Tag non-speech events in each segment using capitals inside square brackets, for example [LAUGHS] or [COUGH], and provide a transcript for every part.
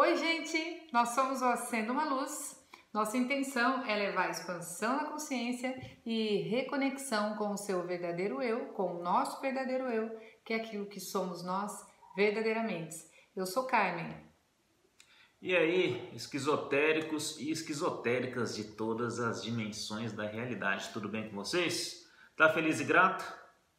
Oi, gente! Nós somos o Acendo uma Luz. Nossa intenção é levar expansão na consciência e reconexão com o seu verdadeiro eu, com o nosso verdadeiro eu, que é aquilo que somos nós verdadeiramente. Eu sou Carmen. E aí, esquizotéricos e esquizotéricas de todas as dimensões da realidade, tudo bem com vocês? Tá feliz e grato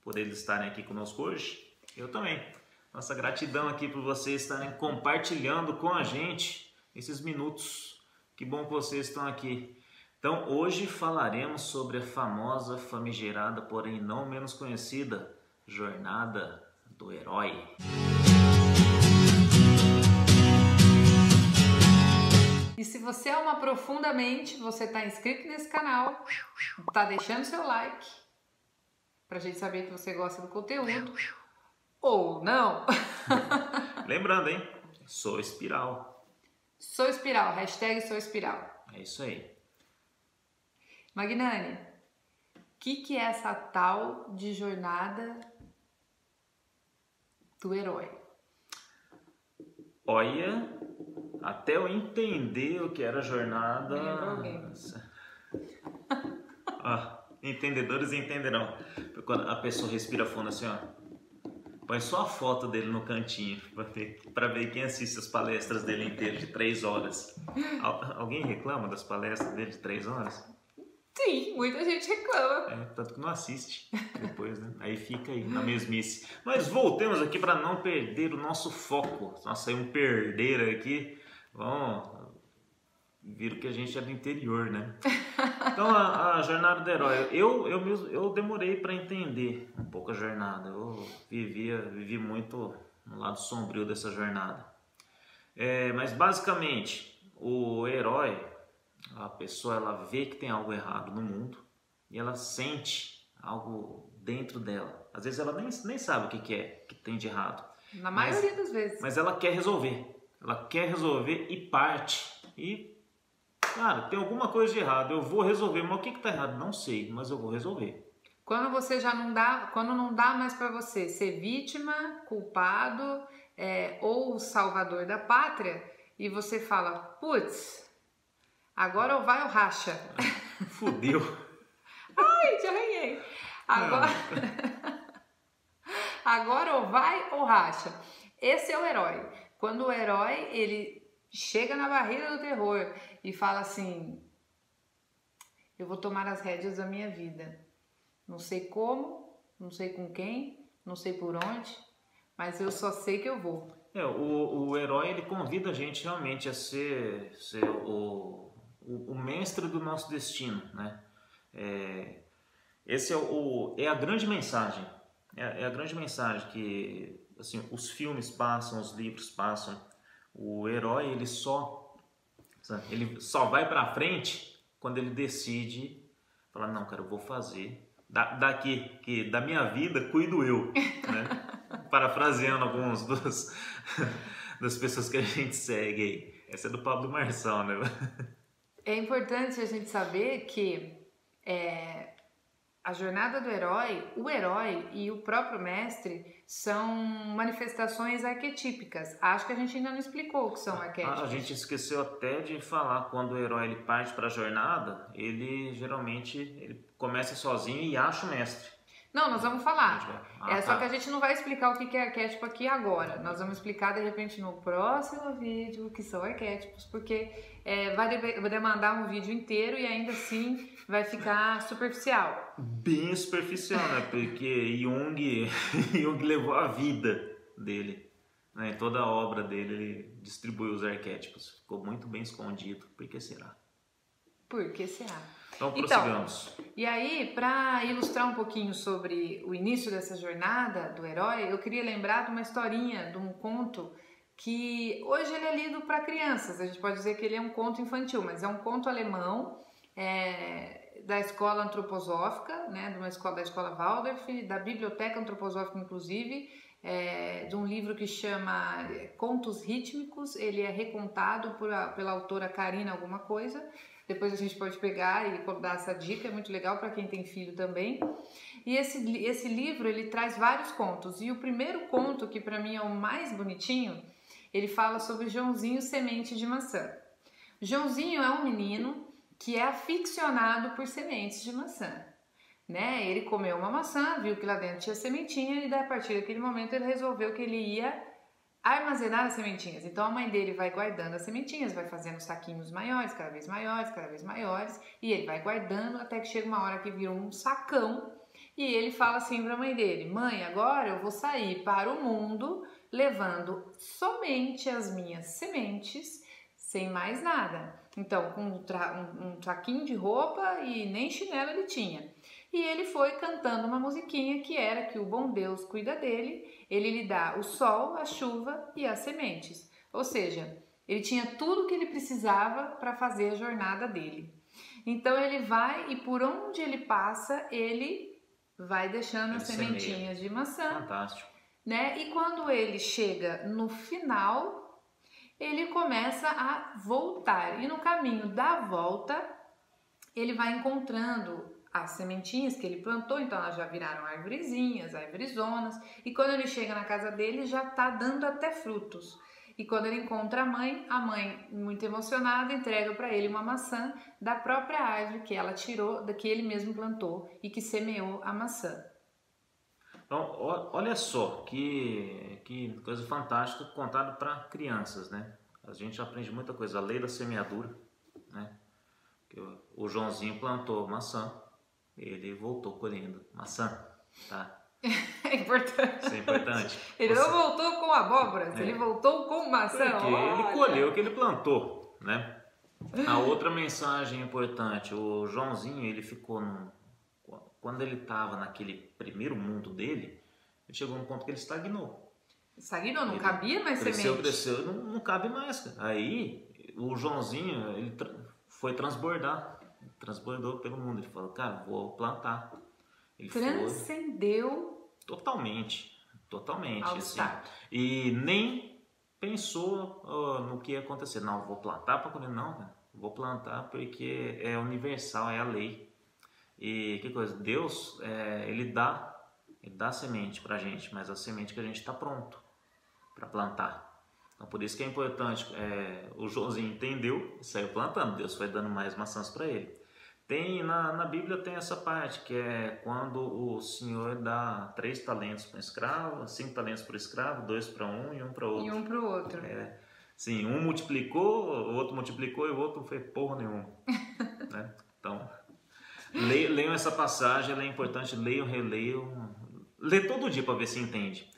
por eles estarem aqui conosco hoje? Eu também. Nossa gratidão aqui por vocês estarem compartilhando com a gente esses minutos. Que bom que vocês estão aqui. Então, hoje falaremos sobre a famosa, famigerada, porém não menos conhecida, Jornada do Herói. E se você uma profundamente, você está inscrito nesse canal, está deixando seu like, para a gente saber que você gosta do conteúdo ou não. [LAUGHS] Lembrando, hein? Sou espiral. Sou espiral, hashtag sou espiral. É isso aí. Magnani, o que, que é essa tal de jornada do herói? Olha, até eu entender o que era a jornada. [LAUGHS] ah, entendedores entenderão. Quando a pessoa respira fundo assim, ó. Põe só a foto dele no cantinho para ver quem assiste as palestras dele inteiras de três horas. alguém reclama das palestras dele de três horas? Sim, muita gente reclama. É, tanto que não assiste depois, né? Aí fica aí na mesmice. Mas voltemos aqui para não perder o nosso foco. Nossa, aí um perder aqui. Vamos viram que a gente é do interior, né? [LAUGHS] Então a, a jornada do herói, eu eu mesmo eu demorei para entender um pouco a jornada. Eu vivia vivi muito no lado sombrio dessa jornada. É, mas basicamente o herói, a pessoa ela vê que tem algo errado no mundo e ela sente algo dentro dela. Às vezes ela nem, nem sabe o que, que é que tem de errado. Na maioria mas, das vezes. Mas ela quer resolver. Ela quer resolver e parte. E Cara, tem alguma coisa de errado, eu vou resolver, mas o que está errado? Não sei, mas eu vou resolver. Quando você já não dá, quando não dá mais para você ser vítima, culpado é, ou salvador da pátria, e você fala, putz, agora ou vai ou racha. [LAUGHS] Fudeu. Ai, te arranhei. Agora, [LAUGHS] agora ou vai ou racha. Esse é o herói. Quando o herói ele chega na barreira do terror e fala assim: eu vou tomar as rédeas da minha vida. Não sei como, não sei com quem, não sei por onde, mas eu só sei que eu vou. É, o, o herói ele convida a gente realmente a ser, ser o, o, o mestre do nosso destino, né? É, esse é, o, é a grande mensagem, é, é a grande mensagem que assim os filmes passam, os livros passam. O herói ele só ele só vai para frente quando ele decide falar não, cara, eu vou fazer da, daqui que da minha vida cuido eu, né? [LAUGHS] Parafraseando alguns dos [LAUGHS] das pessoas que a gente segue. Essa é do Pablo Marçal, né? É importante a gente saber que é, a jornada do herói, o herói e o próprio mestre são manifestações arquetípicas. Acho que a gente ainda não explicou o que são arquétipos. A gente esqueceu até de falar quando o herói ele parte para a jornada, ele geralmente ele começa sozinho e acha o mestre. Não, nós vamos falar. Ah, é tá. só que a gente não vai explicar o que é arquétipo aqui agora. Nós vamos explicar de repente no próximo vídeo o que são arquétipos, porque é, vai demandar um vídeo inteiro e ainda assim vai ficar superficial. Bem superficial, né? Porque Jung, [LAUGHS] Jung levou a vida dele. Né? Toda a obra dele ele distribuiu os arquétipos. Ficou muito bem escondido. Por que será? Por que será? Então, prossigamos. Então, e aí, para ilustrar um pouquinho sobre o início dessa jornada do herói, eu queria lembrar de uma historinha, de um conto que hoje ele é lido para crianças. A gente pode dizer que ele é um conto infantil, mas é um conto alemão é, da escola antroposófica, né, de uma escola da escola Waldorf, da biblioteca antroposófica inclusive, é, de um livro que chama Contos Rítmicos. Ele é recontado por a, pela autora Karina alguma coisa depois a gente pode pegar e dar essa dica, é muito legal para quem tem filho também. E esse, esse livro ele traz vários contos. E o primeiro conto, que para mim é o mais bonitinho, ele fala sobre Joãozinho semente de maçã. Joãozinho é um menino que é aficionado por sementes de maçã. Né? Ele comeu uma maçã, viu que lá dentro tinha sementinha e a partir daquele momento ele resolveu que ele ia armazenar as sementinhas. Então a mãe dele vai guardando as sementinhas, vai fazendo saquinhos maiores, cada vez maiores, cada vez maiores, e ele vai guardando até que chega uma hora que vira um sacão e ele fala assim para a mãe dele: "Mãe, agora eu vou sair para o mundo levando somente as minhas sementes, sem mais nada. Então, com um, um, um saquinho de roupa e nem chinelo ele tinha. E ele foi cantando uma musiquinha que era que o bom Deus cuida dele, ele lhe dá o sol, a chuva e as sementes. Ou seja, ele tinha tudo que ele precisava para fazer a jornada dele. Então ele vai e por onde ele passa, ele vai deixando ele as sementinhas semeia. de maçã. Fantástico né? E quando ele chega no final, ele começa a voltar. E no caminho da volta, ele vai encontrando as sementinhas que ele plantou, então elas já viraram árvorezinhas, árvorezonas, e quando ele chega na casa dele já tá dando até frutos. E quando ele encontra a mãe, a mãe, muito emocionada, entrega para ele uma maçã da própria árvore que ela tirou, da que ele mesmo plantou e que semeou a maçã. Então, olha só que, que coisa fantástica contada para crianças, né? A gente aprende muita coisa, a lei da semeadura, né? Que o Joãozinho plantou maçã, ele voltou colhendo maçã, tá? [LAUGHS] É importante. Isso é importante. Ele Você... não voltou com abóboras, é. ele voltou com maçã. Porque Olha. ele colheu o que ele plantou, né? A outra mensagem importante, o Joãozinho, ele ficou num, quando ele estava naquele primeiro mundo dele, ele chegou num ponto que ele estagnou. Estagnou, não ele cabia mais cresceu, semente. Cresceu, cresceu, não, não cabe mais. Aí o Joãozinho, ele tra foi transbordar, transbordou pelo mundo. Ele falou, cara, vou plantar. Ele Transcendeu. Foi, totalmente, totalmente. Assim, e nem pensou no que ia acontecer. Não, vou plantar para comer. Não, vou plantar porque é universal, é a lei. E que coisa, Deus, é, ele dá, ele dá semente para a gente, mas a semente que a gente está pronto para plantar. Então por isso que é importante, é, o Joãozinho entendeu e saiu plantando, Deus foi dando mais maçãs para ele. Tem na, na Bíblia tem essa parte que é quando o Senhor dá três talentos para um escravo, cinco talentos para o escravo, dois para um e um para outro. E um para o outro. É, sim, um multiplicou, o outro multiplicou e o outro não fez porra nenhuma. [LAUGHS] né? Então leiam essa passagem, ela é importante, leiam, releiam. Lê todo dia para ver se entende.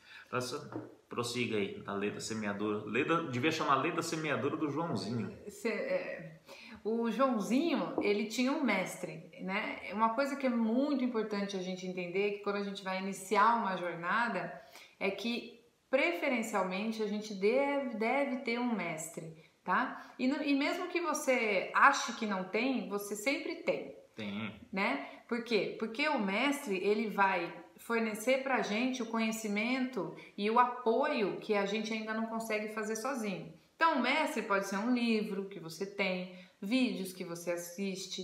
Prossiga aí, da lei da semeadura. Lei da, devia chamar lei da semeadura do Joãozinho. É, o Joãozinho, ele tinha um mestre, né? Uma coisa que é muito importante a gente entender, que quando a gente vai iniciar uma jornada, é que preferencialmente a gente deve, deve ter um mestre, tá? E, e mesmo que você ache que não tem, você sempre tem. Tem. Né? Por quê? Porque o mestre, ele vai fornecer para a gente o conhecimento e o apoio que a gente ainda não consegue fazer sozinho. Então, o mestre pode ser um livro que você tem, vídeos que você assiste,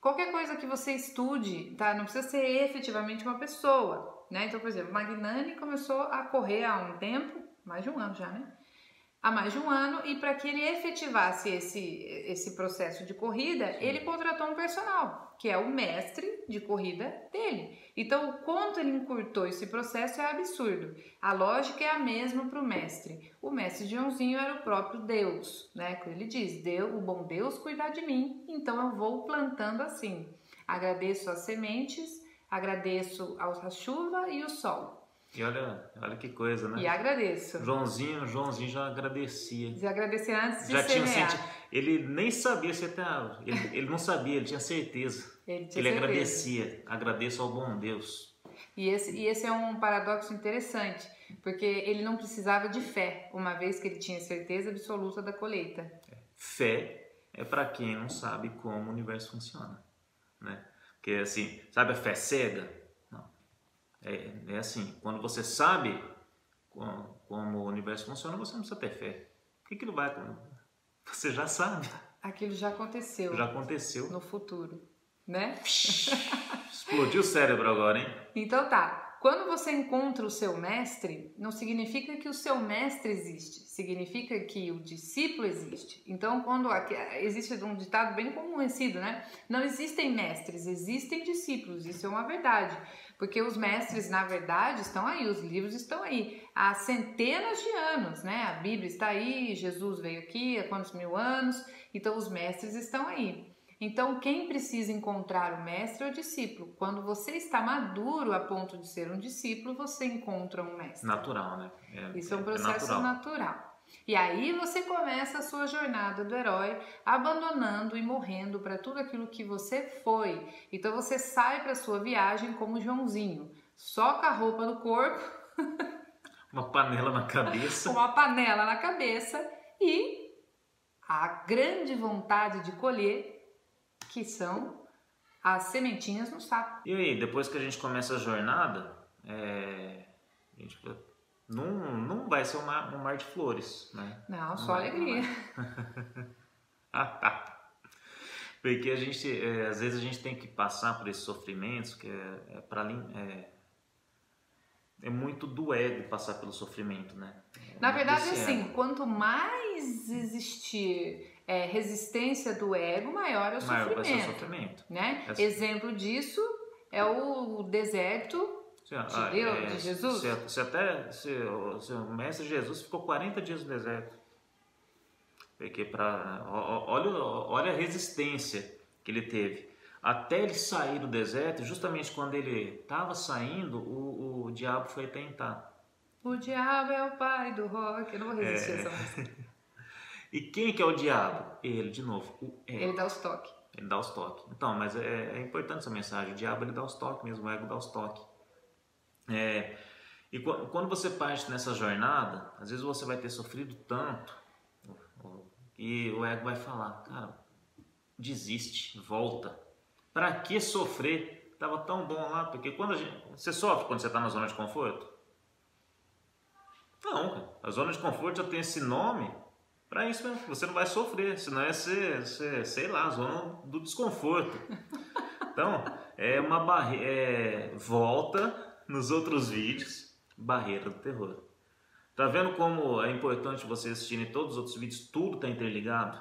qualquer coisa que você estude, tá? Não precisa ser efetivamente uma pessoa, né? Então, por exemplo, Magnani começou a correr há um tempo, mais de um ano já, né? Há mais de um ano e para que ele efetivasse esse, esse processo de corrida, Sim. ele contratou um personal, que é o mestre de corrida dele. Então, o quanto ele encurtou esse processo é absurdo. A lógica é a mesma para o mestre. O mestre Joãozinho era o próprio Deus, né? Ele diz: Deus, o bom Deus cuidar de mim, então eu vou plantando assim. Agradeço as sementes, agradeço a chuva e o sol. E olha, olha que coisa, né? E agradeço. Joãozinho, Joãozinho já agradecia. Já agradecia antes de já tinha. Ele nem sabia se até ele, ele não sabia, ele tinha certeza. [LAUGHS] Ele, tinha ele certeza. agradecia. Agradeço ao bom Deus. E esse, e esse é um paradoxo interessante, porque ele não precisava de fé, uma vez que ele tinha certeza absoluta da colheita. Fé é para quem não sabe como o universo funciona, né? Porque assim, sabe a fé cega? É, é assim, quando você sabe como, como, o universo funciona, você não precisa ter fé. O que, que não vai [LAUGHS] Você já sabe. Aquilo já aconteceu. Já aconteceu. No futuro, né? [LAUGHS] Explodiu o cérebro agora, hein? Então tá. quando você encontra o seu mestre, não significa que o seu mestre existe, significa que o discípulo existe. Então, quando existe um ditado bem conhecido, né? Não existem mestres, existem discípulos. Isso é uma verdade, porque os mestres, na verdade, estão aí, os livros estão aí há centenas de anos, né? A Bíblia está aí, Jesus veio aqui há quantos mil anos, então os mestres estão aí. Então, quem precisa encontrar o mestre é o discípulo. Quando você está maduro a ponto de ser um discípulo, você encontra um mestre. Natural, né? É, Isso é um é processo é natural. natural. E aí você começa a sua jornada do herói, abandonando e morrendo para tudo aquilo que você foi. Então você sai para sua viagem como Joãozinho, só com a roupa no corpo, [LAUGHS] uma panela na cabeça, [LAUGHS] uma panela na cabeça e a grande vontade de colher que são as sementinhas no saco. E aí, depois que a gente começa a jornada, é, a gente, não, não vai ser uma, um mar de flores, né? Não, só alegria. [LAUGHS] ah, tá. Porque a gente, é, às vezes a gente tem que passar por esses sofrimentos, que é, é para é, é muito do ego passar pelo sofrimento, né? Na verdade, assim, quanto mais existir é, resistência do ego, maior é o maior sofrimento. o sofrimento. Né? É. Exemplo disso é o deserto de, ah, Deus, é, de Jesus. Se, se até se, se, o mestre Jesus ficou 40 dias no deserto. Porque para olha, olha a resistência que ele teve. Até ele sair do deserto, justamente quando ele estava saindo, o, o diabo foi tentar. O diabo é o pai do rock. Eu não vou resistir é... essa música. [LAUGHS] E quem que é o diabo? Ele, de novo, o. Ele dá os toques. Ele dá os toques. Então, mas é, é, importante essa mensagem. O diabo ele dá os toques mesmo, o ego dá os toques. É, e quando você parte nessa jornada, às vezes você vai ter sofrido tanto e o ego vai falar, cara, desiste, volta. Para que sofrer? Tava tão bom lá, porque quando gente, você sofre quando você está na zona de conforto? Não, a zona de conforto já tem esse nome para isso mesmo, você não vai sofrer, senão é ser, ser, sei lá, a zona do desconforto. Então, é uma barreira. É, volta nos outros vídeos, barreira do terror. Tá vendo como é importante você assistir todos os outros vídeos? Tudo tá interligado,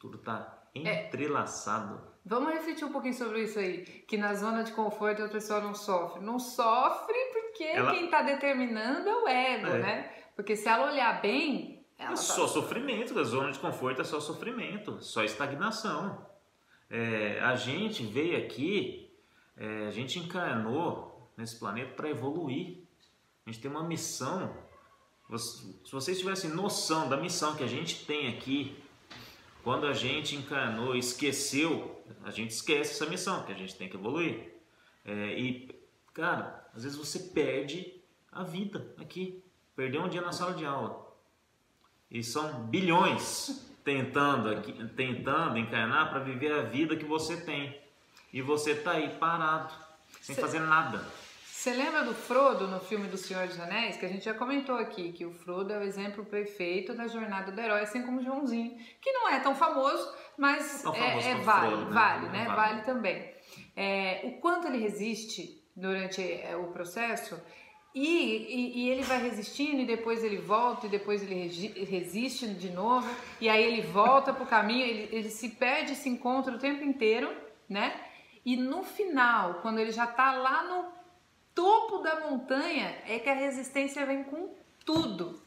tudo tá é. entrelaçado. É. Vamos refletir um pouquinho sobre isso aí, que na zona de conforto a pessoa não sofre. Não sofre porque Ela... quem está determinando é o ego, é. né? Porque se ela olhar bem, ela é só tá... sofrimento, a zona de conforto é só sofrimento, só estagnação. É, a gente veio aqui, é, a gente encarnou nesse planeta para evoluir. A gente tem uma missão. Se vocês tivessem noção da missão que a gente tem aqui, quando a gente encarnou, esqueceu, a gente esquece essa missão, que a gente tem que evoluir. É, e, cara, às vezes você perde a vida aqui. Perdeu um dia na sala de aula. E são bilhões tentando, aqui, tentando encarnar para viver a vida que você tem. E você está aí parado, sem Cê, fazer nada. Você lembra do Frodo no filme do Senhor dos Anéis? Que a gente já comentou aqui, que o Frodo é o exemplo perfeito da jornada do herói, assim como o Joãozinho, que não é tão famoso, mas tão famoso é, é vale, Frodo, né? vale, né? Vale, vale também. É, o quanto ele resiste durante é, o processo e, e, e, ele vai resistindo e depois ele volta e depois ele resiste de novo e aí ele volta pro caminho, ele, ele se perde, se encontra o tempo inteiro, né? E no final, quando ele já tá lá no topo da montanha, é que a resistência vem com tudo,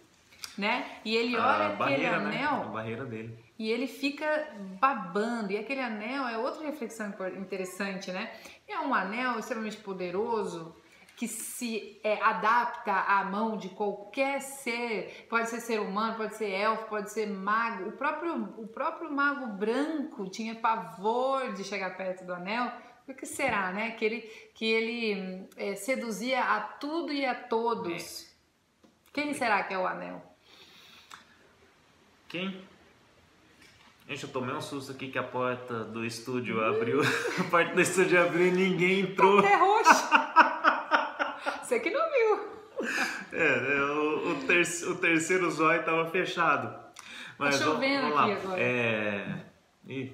né? E ele olha aquele barreira, né? anel, né? a barreira dele. E ele fica babando. E aquele anel é outra reflexão interessante, né? É um anel extremamente poderoso, que se é, adapta à mão de qualquer ser, pode ser ser humano, pode ser elfo, pode ser mago. O próprio, o próprio mago branco tinha pavor de chegar perto do anel. Por que será, né? Que ele, que ele é, seduzia a tudo e a todos. Quem será que é o anel? Quem? Gente, eu tomei um susto aqui que a porta do estúdio abriu. [LAUGHS] a porta do estúdio abriu e ninguém entrou. Até roxo. [LAUGHS] Você que não viu. É, é o, o, ter, o terceiro zóio estava fechado. Mas, tá chovendo vamos, vamos aqui agora. É... Ih,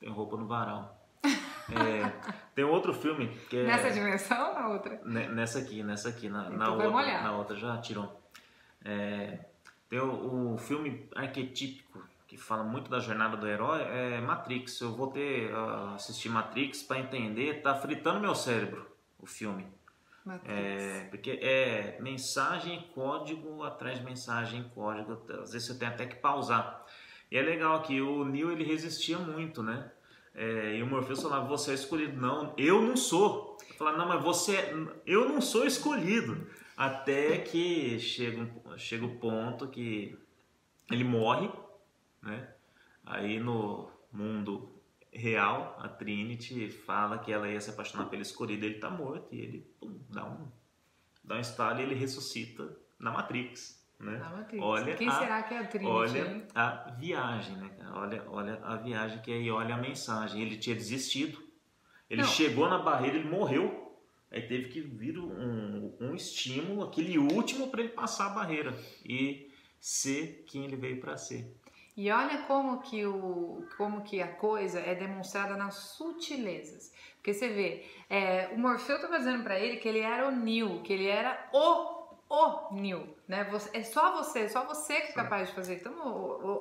tem roupa no varal. É, Tem outro filme que é. Nessa dimensão ou na outra? Nessa aqui, nessa aqui. Na, então na outra, molhar. na outra já tirou. É, tem o, o, filme arquetípico que fala muito da jornada do herói é Matrix. Eu vou ter uh, assistir Matrix para entender, tá fritando meu cérebro o filme. É, porque é mensagem código atrás de mensagem código, às vezes você tem até que pausar. E é legal que o Neo ele resistia muito, né? É, e o Morpheus falava, você é escolhido. Não, eu não sou. Eu falava, não, mas você, é, eu não sou escolhido. Até que chega, chega o ponto que ele morre, né? Aí no mundo real, a Trinity fala que ela ia se apaixonar pela escolhida, ele tá morto e ele pum, dá um dá um estalo e ele ressuscita na Matrix, né? Olha Quem a, será que é a Trinity? Olha hein? a viagem, né? Olha, olha a viagem que aí olha a mensagem. Ele tinha desistido. Ele Não. chegou na barreira, ele morreu. Aí teve que vir um, um estímulo, aquele último para ele passar a barreira e ser quem ele veio para ser. E olha como que, o, como que a coisa é demonstrada nas sutilezas. Porque você vê, é, o Morfeu estava dizendo para ele que ele era o Neo, que ele era o, o Neo. Né? É só você, só você que é capaz de fazer. Estamos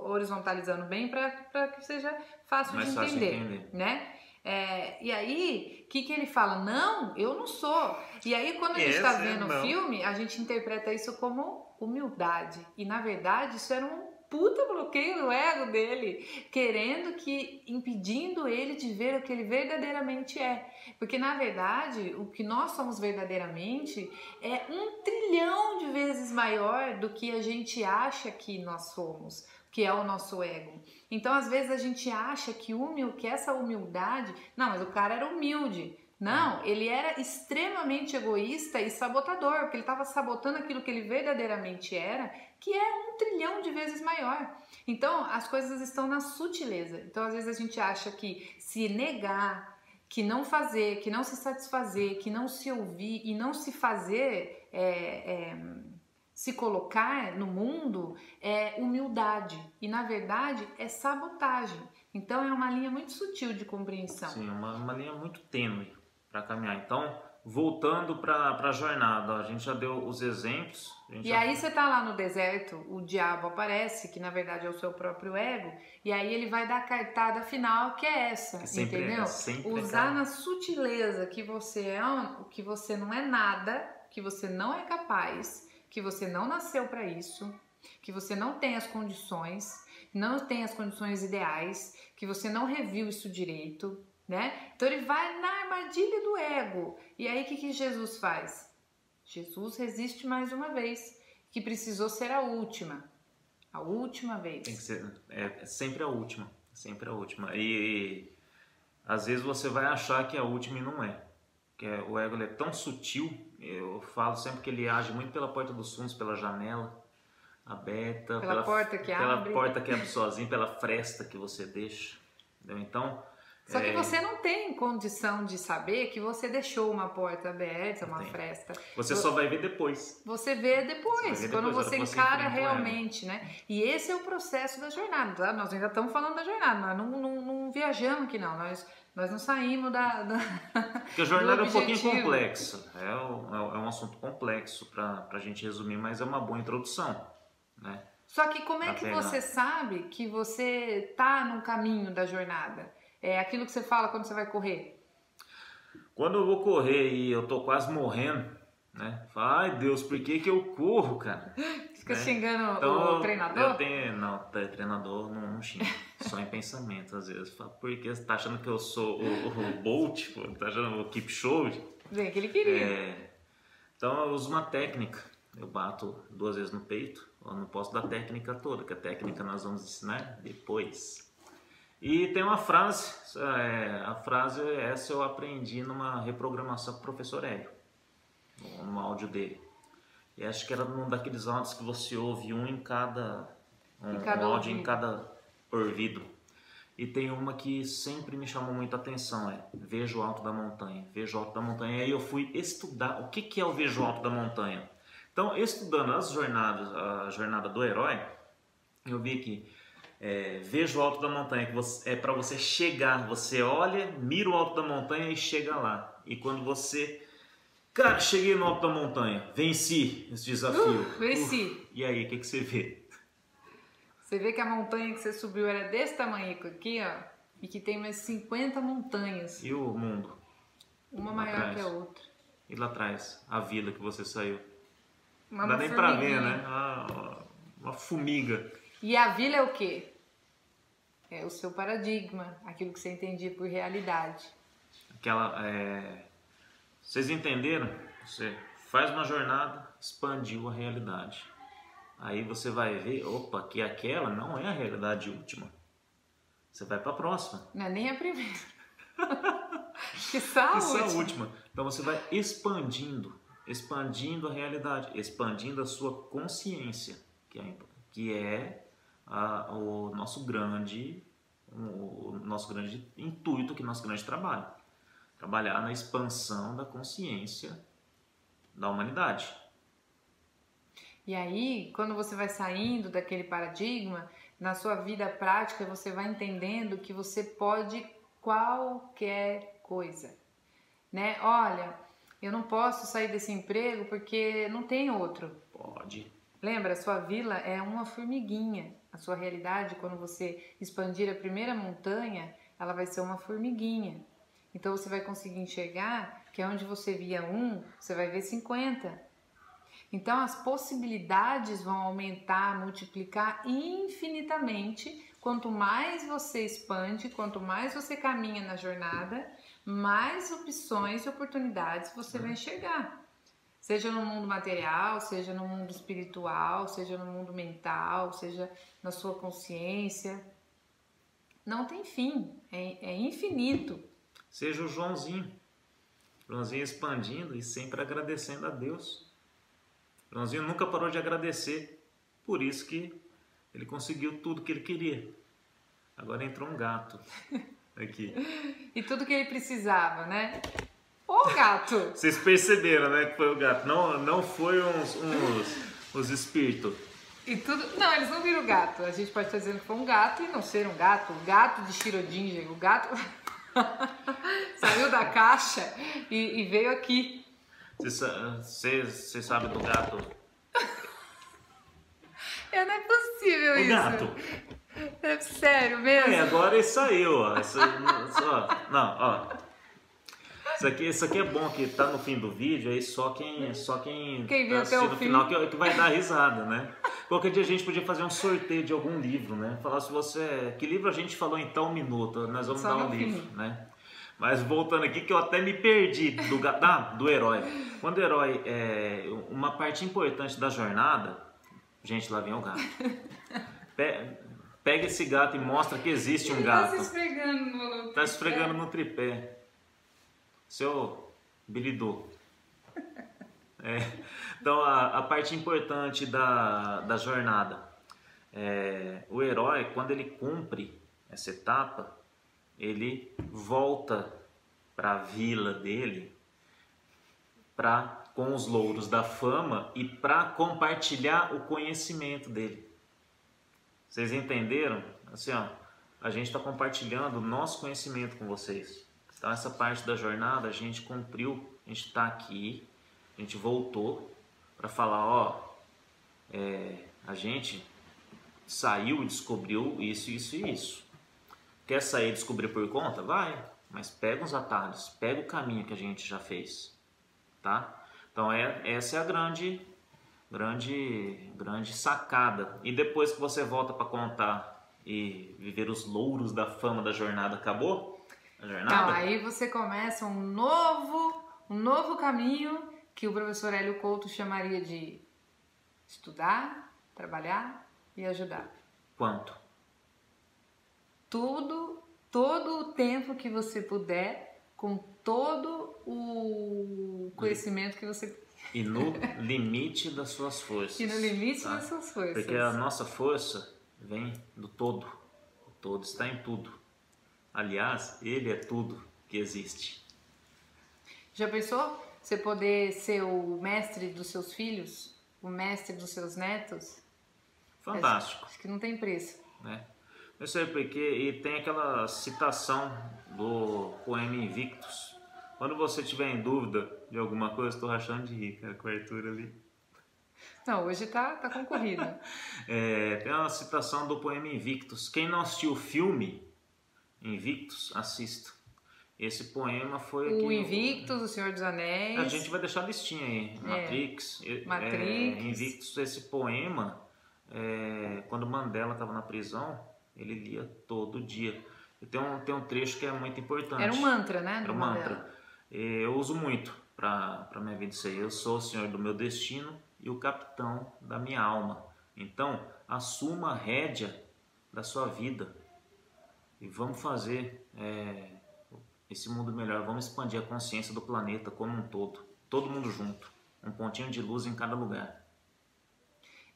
horizontalizando bem para que seja fácil Mais de entender. Fácil entender. Né? É, e aí, o que, que ele fala? Não, eu não sou. E aí, quando a gente está vendo o filme, a gente interpreta isso como humildade. E na verdade, isso era um puta bloqueio no ego dele, querendo que, impedindo ele de ver o que ele verdadeiramente é. Porque na verdade, o que nós somos verdadeiramente é um trilhão de vezes maior do que a gente acha que nós somos, que é o nosso ego. Então, às vezes a gente acha que humil, que essa humildade, não, mas o cara era humilde. Não, ele era extremamente egoísta e sabotador, porque ele estava sabotando aquilo que ele verdadeiramente era, que é um trilhão de vezes maior. Então, as coisas estão na sutileza. Então, às vezes a gente acha que se negar, que não fazer, que não se satisfazer, que não se ouvir e não se fazer, é, é, se colocar no mundo é humildade. E na verdade é sabotagem. Então é uma linha muito sutil de compreensão. Sim, uma, uma linha muito tênue para caminhar. Então, voltando para a jornada, a gente já deu os exemplos. E já... aí você tá lá no deserto, o diabo aparece, que na verdade é o seu próprio ego, e aí ele vai dar a cartada final, que é essa, que entendeu? É, Usar é na sutileza que você é, que você não é nada, que você não é capaz, que você não nasceu para isso, que você não tem as condições, não tem as condições ideais, que você não reviu isso direito, né? Então ele vai na armadilha do ego. E aí o que, que Jesus faz? Jesus resiste mais uma vez, que precisou ser a última. A última vez. Tem que ser, é, é sempre a última, sempre a última. E, e, às vezes você vai achar que é a última e não é. Que é, o ego é tão sutil, eu falo sempre que ele age muito pela porta dos fundos, pela janela aberta, pela, pela porta que pela abre, porta que abre sozinho, pela fresta que você deixa. Entendeu? Então, só que é... você não tem condição de saber que você deixou uma porta aberta, uma fresta. Você só vai ver depois. Você vê depois, você quando depois, você encara realmente, ela. né? E esse é o processo da jornada, tá? Nós ainda estamos falando da jornada, nós não, não, não viajamos aqui não, nós, nós não saímos da... da [LAUGHS] Porque a jornada é um pouquinho complexa, é, um, é um assunto complexo para a gente resumir, mas é uma boa introdução, né? Só que como é que você sabe que você está no caminho da jornada? É aquilo que você fala quando você vai correr. Quando eu vou correr e eu tô quase morrendo, né? Fala, ai Deus, por que que eu corro, cara? [LAUGHS] Fica né? xingando então, o treinador? Eu tenho, não, treinador não, não xinga, só em [LAUGHS] pensamento às vezes. Fala, por que você tá achando que eu sou o, o Bolt, pô? tá achando o Keep Show? Bem, que ele queria. É, então eu uso uma técnica, eu bato duas vezes no peito, eu não posso dar técnica toda, que a técnica nós vamos ensinar depois. E tem uma frase, é, a frase essa eu aprendi numa reprogramação com o professor Hélio, no áudio dele. E acho que era num daqueles áudios que você ouve um em cada, um, cada um áudio ouvido. em cada ouvido. E tem uma que sempre me chamou muita atenção, é Vejo o Alto da Montanha. Vejo o Alto da Montanha. E aí eu fui estudar o que, que é o Vejo o Alto da Montanha. Então, estudando as jornadas, a jornada do herói, eu vi que é, veja o alto da montanha, que você, é para você chegar. Você olha, mira o alto da montanha e chega lá. E quando você. Cara, cheguei no alto da montanha, venci esse desafio. Uh, venci. Uh, e aí, o que, que você vê? Você vê que a montanha que você subiu era desse tamanho aqui, ó, e que tem mais 50 montanhas. E o mundo? Uma lá maior atrás. que a outra. E lá atrás, a vila que você saiu. Uma, Não dá nem pra ver, né? Uma, uma formiga. E a vila é o quê? É o seu paradigma, aquilo que você entendia por realidade. Aquela. É... Vocês entenderam? Você faz uma jornada, expandiu a realidade. Aí você vai ver, opa, que aquela não é a realidade última. Você vai para a próxima. Não é nem a primeira. [LAUGHS] que só a última. última. Então você vai expandindo, expandindo a realidade, expandindo a sua consciência, que é, que é a, o nosso grande, o nosso grande intuito, que é o nosso grande trabalho. Trabalhar na expansão da consciência da humanidade. E aí, quando você vai saindo daquele paradigma, na sua vida prática você vai entendendo que você pode qualquer coisa, né? Olha, eu não posso sair desse emprego porque não tem outro. Pode. Lembra, a sua vila é uma formiguinha. A sua realidade, quando você expandir a primeira montanha, ela vai ser uma formiguinha. Então você vai conseguir enxergar que onde você via um, você vai ver 50. Então as possibilidades vão aumentar, multiplicar infinitamente. Quanto mais você expande, quanto mais você caminha na jornada, mais opções e oportunidades você vai enxergar. Seja no mundo material, seja no mundo espiritual, seja no mundo mental, seja na sua consciência. Não tem fim, é, é infinito. Seja o Joãozinho. Joãozinho expandindo e sempre agradecendo a Deus. Joãozinho nunca parou de agradecer, por isso que ele conseguiu tudo que ele queria. Agora entrou um gato [LAUGHS] aqui. e tudo que ele precisava, né? Ô gato! Vocês perceberam, né, que foi o gato. Não, não foi uns, uns os espíritos. E tudo. Não, eles não viram gato. A gente pode estar dizendo que foi um gato e não ser um gato. O gato de Shirodinger. O gato saiu da caixa e, e veio aqui. Você sabe do gato? É, não é possível o isso. gato. É sério mesmo? É, agora ele saiu, ó. Não, ó. Isso aqui, isso aqui é bom que tá no fim do vídeo, aí só quem, só quem, quem tá assistindo no final que, que, vai dar risada, né? Qualquer dia a gente podia fazer um sorteio de algum livro, né? Falar se você. Que livro a gente falou em tal minuto, nós vamos só dar um livro, fim. né? Mas voltando aqui, que eu até me perdi do, ah, do herói. Quando o herói é uma parte importante da jornada, gente, lá vem o gato. Pega esse gato e mostra que existe um Ele gato. Tá se esfregando no Tá se esfregando no tripé. Seu bilidô. [LAUGHS] É, então, a, a, parte importante da, da jornada. É, o herói, quando ele cumpre essa etapa, ele volta para a vila dele para com os louros da fama e para compartilhar o conhecimento dele. Vocês entenderam? Assim, ó, a gente está compartilhando o nosso conhecimento com vocês. Então essa parte da jornada a gente cumpriu, a gente está aqui, a gente voltou para falar, ó, é, a gente saiu e descobriu isso, isso e isso. Quer sair e descobrir por conta? Vai, mas pega os atalhos, pega o caminho que a gente já fez, tá? Então é, essa é a grande, grande, grande sacada. E depois que você volta para contar e viver os louros da fama da jornada, acabou? A jornada? Então aí você começa um novo, um novo caminho que o professor Hélio Couto chamaria de estudar, trabalhar e ajudar. Quanto? tudo, todo o tempo que você puder, com todo o conhecimento que você e no [LAUGHS] limite das suas forças. E no limite tá? das suas forças. Porque a nossa força vem do todo. O todo está em tudo. Aliás, ele é tudo que existe. Já pensou você poder ser o mestre dos seus filhos? O mestre dos seus netos? Fantástico. Acho, que não tem preço. Né? Eu sei porque, e tem aquela citação do poema Invictus. Quando você tiver em dúvida de alguma coisa, estou rachando de rir, cara, com o Arthur ali. Não, hoje tá, tá concorrido. [LAUGHS] é, tem uma citação do poema Invictus. Quem não assistiu o filme Invictus, assista. Esse poema foi. O Invictus, no... O Senhor dos Anéis. A gente vai deixar a listinha aí. É. Matrix. Matrix. É, Invictus, esse poema, é, quando Mandela estava na prisão, ele lia todo dia. E tem um, tem um trecho que é muito importante. Era um mantra, né? Era um mantra. Eu uso muito para minha vida isso aí. Eu sou o senhor do meu destino e o capitão da minha alma. Então, assuma a rédea da sua vida e vamos fazer é, esse mundo melhor. Vamos expandir a consciência do planeta como um todo, todo mundo junto, um pontinho de luz em cada lugar.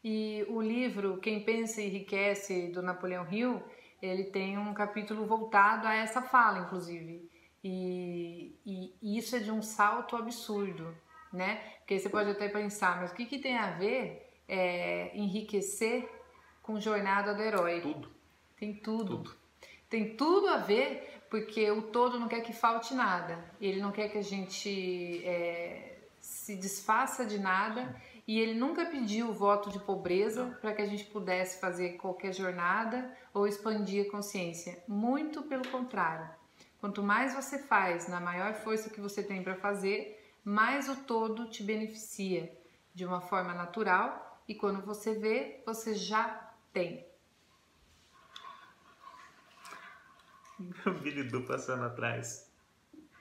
E o livro Quem Pensa Enriquece do Napoleão Hill, ele tem um capítulo voltado a essa fala, inclusive. E, e, e isso é de um salto absurdo, né? Porque você pode até pensar, mas o que, que tem a ver é, enriquecer com jornada do herói? Tudo. Tem tudo. tudo. Tem tudo a ver, porque o todo não quer que falte nada. Ele não quer que a gente é, se desfaça de nada e ele nunca pediu o voto de pobreza para que a gente pudesse fazer qualquer jornada ou expandir a consciência. Muito pelo contrário. Quanto mais você faz na maior força que você tem para fazer, mais o todo te beneficia de uma forma natural e quando você vê, você já tem. [LAUGHS] O Billy Du passando atrás.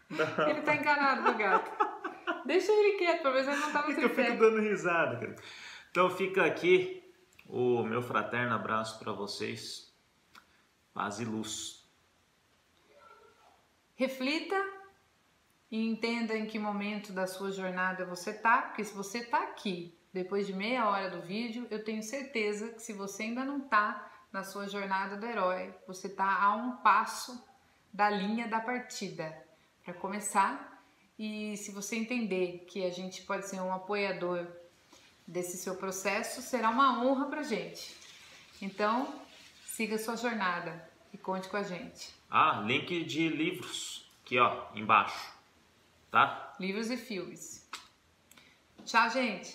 Não. Ele tá enganado do gato. Deixa ele quieto, pelo menos ele não tava sem Eu fico dando risada, cara. Então fica aqui o meu fraterno abraço para vocês. Paz e luz. Reflita e entenda em que momento da sua jornada você tá, porque se você tá aqui depois de meia hora do vídeo, eu tenho certeza que se você ainda não tá na sua jornada do herói, você tá a um passo da linha da partida. Para começar, e se você entender que a gente pode ser um apoiador desse seu processo, será uma honra pra gente. Então, siga sua jornada e conte com a gente. Ah, link de livros aqui, ó, embaixo. Tá? Livros e filmes. Tchau, gente.